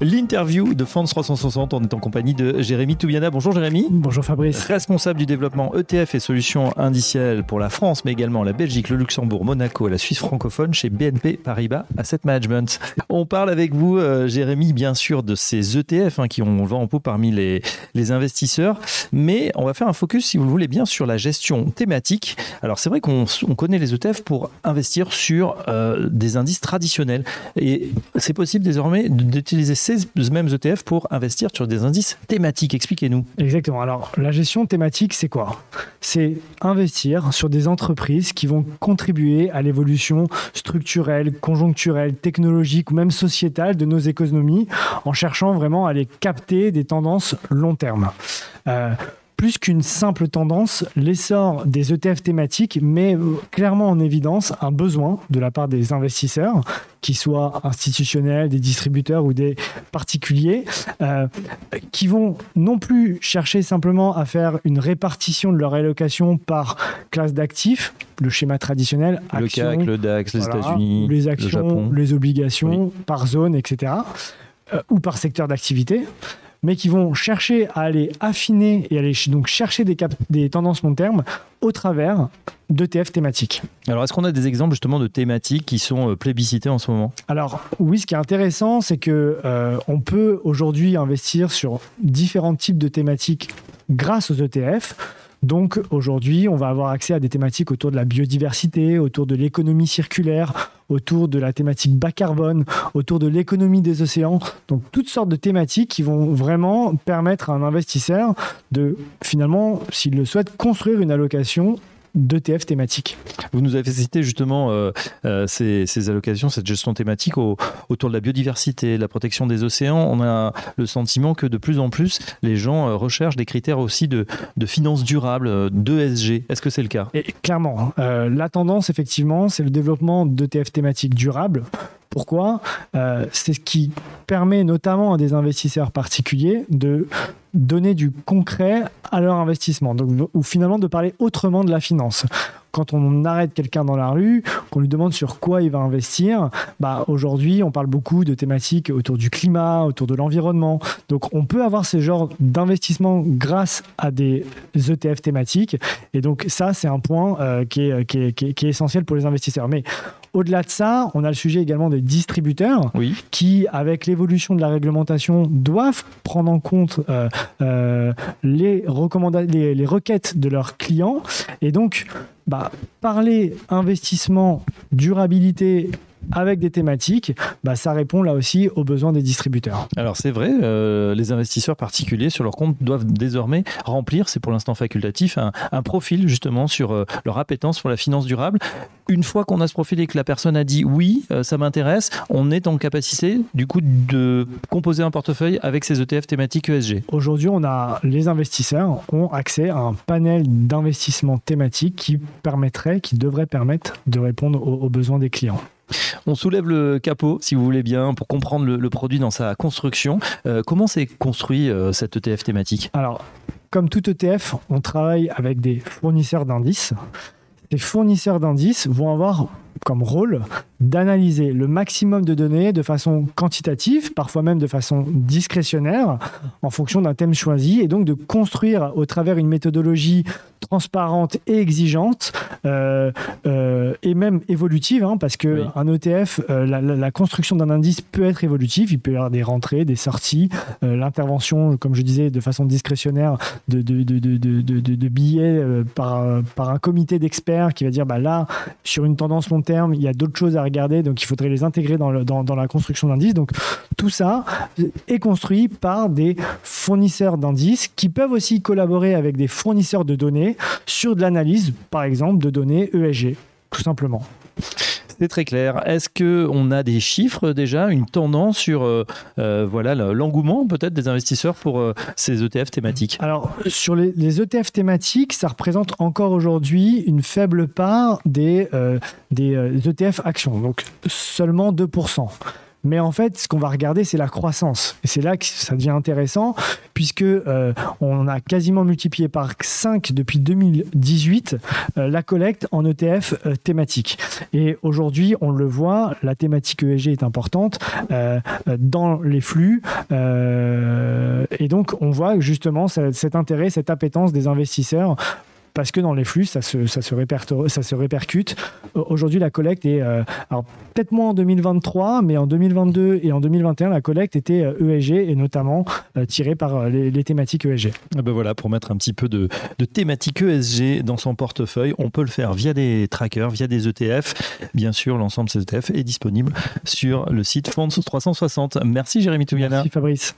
L'interview de France 360, on est en compagnie de Jérémy Toubiana. Bonjour Jérémy. Bonjour Fabrice. Responsable du développement ETF et solutions indicielles pour la France, mais également la Belgique, le Luxembourg, Monaco et la Suisse francophone chez BNP Paribas Asset Management. On parle avec vous, euh, Jérémy, bien sûr, de ces ETF hein, qui ont vent en pot parmi les, les investisseurs, mais on va faire un focus, si vous le voulez bien, sur la gestion thématique. Alors c'est vrai qu'on on connaît les ETF pour investir sur euh, des indices traditionnels et c'est possible désormais d'utiliser ces mêmes ETF pour investir sur des indices thématiques. Expliquez-nous. Exactement. Alors, la gestion thématique, c'est quoi? C'est investir sur des entreprises qui vont contribuer à l'évolution structurelle, conjoncturelle, technologique ou même sociétale de nos économies en cherchant vraiment à les capter des tendances long terme. Euh, plus qu'une simple tendance, l'essor des ETF thématiques met euh, clairement en évidence un besoin de la part des investisseurs, qu'ils soient institutionnels, des distributeurs ou des particuliers, euh, qui vont non plus chercher simplement à faire une répartition de leur allocation par classe d'actifs, le schéma traditionnel, le CAC, le DAX, les États-Unis, les actions, les obligations, par zone, etc., euh, ou par secteur d'activité mais qui vont chercher à aller affiner et aller donc chercher des, des tendances long terme au travers d'ETF thématiques. Alors, est-ce qu'on a des exemples justement de thématiques qui sont euh, plébiscitées en ce moment? Alors, oui, ce qui est intéressant, c'est que euh, on peut aujourd'hui investir sur différents types de thématiques grâce aux ETF. Donc aujourd'hui, on va avoir accès à des thématiques autour de la biodiversité, autour de l'économie circulaire, autour de la thématique bas carbone, autour de l'économie des océans. Donc toutes sortes de thématiques qui vont vraiment permettre à un investisseur de finalement, s'il le souhaite, construire une allocation d'ETF thématiques. Vous nous avez cité justement euh, euh, ces, allocations, cette gestion thématique autour de la biodiversité, la protection des océans. On a le sentiment que de plus en plus, les gens euh, recherchent des critères aussi de, de finances durables, d'ESG. Est-ce que c'est le cas? Et Clairement. la tendance, effectivement, c'est le développement d'ETF thématiques durables pourquoi? C'est ce qui permet notamment à des investisseurs particuliers de donner du concret à leur investissement, donc, ou finalement de parler autrement de la finance. Quand on arrête quelqu'un dans la rue, qu'on lui demande sur quoi il va investir, bah aujourd'hui on parle beaucoup de thématiques autour du climat, autour de l'environnement. Donc on peut avoir ce genre d'investissement grâce à des ETF thématiques. Et donc ça c'est un point euh, qui, est, qui, est, essentiel pour les investisseurs. Mais au-delà de ça, on a le sujet également des distributeurs qui, avec l'évolution de la réglementation, doivent prendre en compte euh, euh, les, les, les, requêtes de leurs clients. Et donc, bah, parler investissement, durabilité avec des thématiques, bah, ça répond là aussi aux besoins des distributeurs. Alors c'est vrai, euh, les investisseurs particuliers sur leur compte doivent désormais remplir, c'est pour l'instant facultatif, un, profil justement sur euh, leur appétence pour la finance durable. Une fois qu'on a ce profil et que la personne a dit oui, euh, ça m'intéresse, on est en capacité du coup de composer un portefeuille avec ces ETF thématiques ESG. Aujourd'hui, on a les investisseurs ont accès à un panel d'investissement thématique qui permettrait, qui devrait permettre de répondre aux besoins des clients. On soulève le capot, si vous voulez bien, pour comprendre le, produit dans sa construction. Euh, comment s'est construit euh, cet ETF thématique? Alors, comme tout ETF, on travaille avec des fournisseurs d'indices. Les fournisseurs d'indices vont avoir comme rôle d'analyser le maximum de données de façon quantitative, parfois même de façon discrétionnaire, en fonction d'un thème choisi, et donc de construire au travers une méthodologie transparente et exigeante, euh, euh, et même évolutive, hein, parce que un ETF, euh, la, construction d'un indice peut être évolutive, il peut y avoir des rentrées, des sorties, l'intervention, comme je disais, de façon discrétionnaire de, de, de, de billets par, par un comité d'experts qui va dire, bah là, sur une tendance long terme, il y a d'autres choses à regarder, donc il faudrait les intégrer dans, le, dans, dans la construction d'indices. Donc tout ça est construit par des fournisseurs d'indices qui peuvent aussi collaborer avec des fournisseurs de données sur de l'analyse, par exemple, de données ESG, tout simplement. C'est très clair. Est-ce qu'on a des chiffres déjà, une tendance sur euh, euh, voilà l'engouement peut-être des investisseurs pour euh, ces ETF thématiques? Alors sur les, les, ETF thématiques, ça représente encore aujourd'hui une faible part des, des ETF actions, donc seulement 2%. Mais en fait, ce qu'on va regarder, c'est la croissance. Et c'est là que ça devient intéressant, puisque euh, on a quasiment multiplié par 5 depuis 2018 euh, la collecte en ETF euh, thématique. Et aujourd'hui, on le voit, la thématique ESG est importante dans les flux. et donc, on voit justement cet intérêt, cette appétence des investisseurs parce que dans les flux, ça se, ça se, ça se répercute. Aujourd'hui, la collecte est, euh, alors peut-être moins en 2023, mais en 2022 et en 2021, la collecte était ESG euh, e et notamment euh, tirée par les, thématiques ESG. Ah ben voilà, pour mettre un petit peu de, de thématique ESG dans son portefeuille, on peut le faire via des trackers, via des ETF. Bien sûr, l'ensemble de ces ETF est disponible sur le site Fonds 360. Merci Jérémy Toubiana. Merci Fabrice.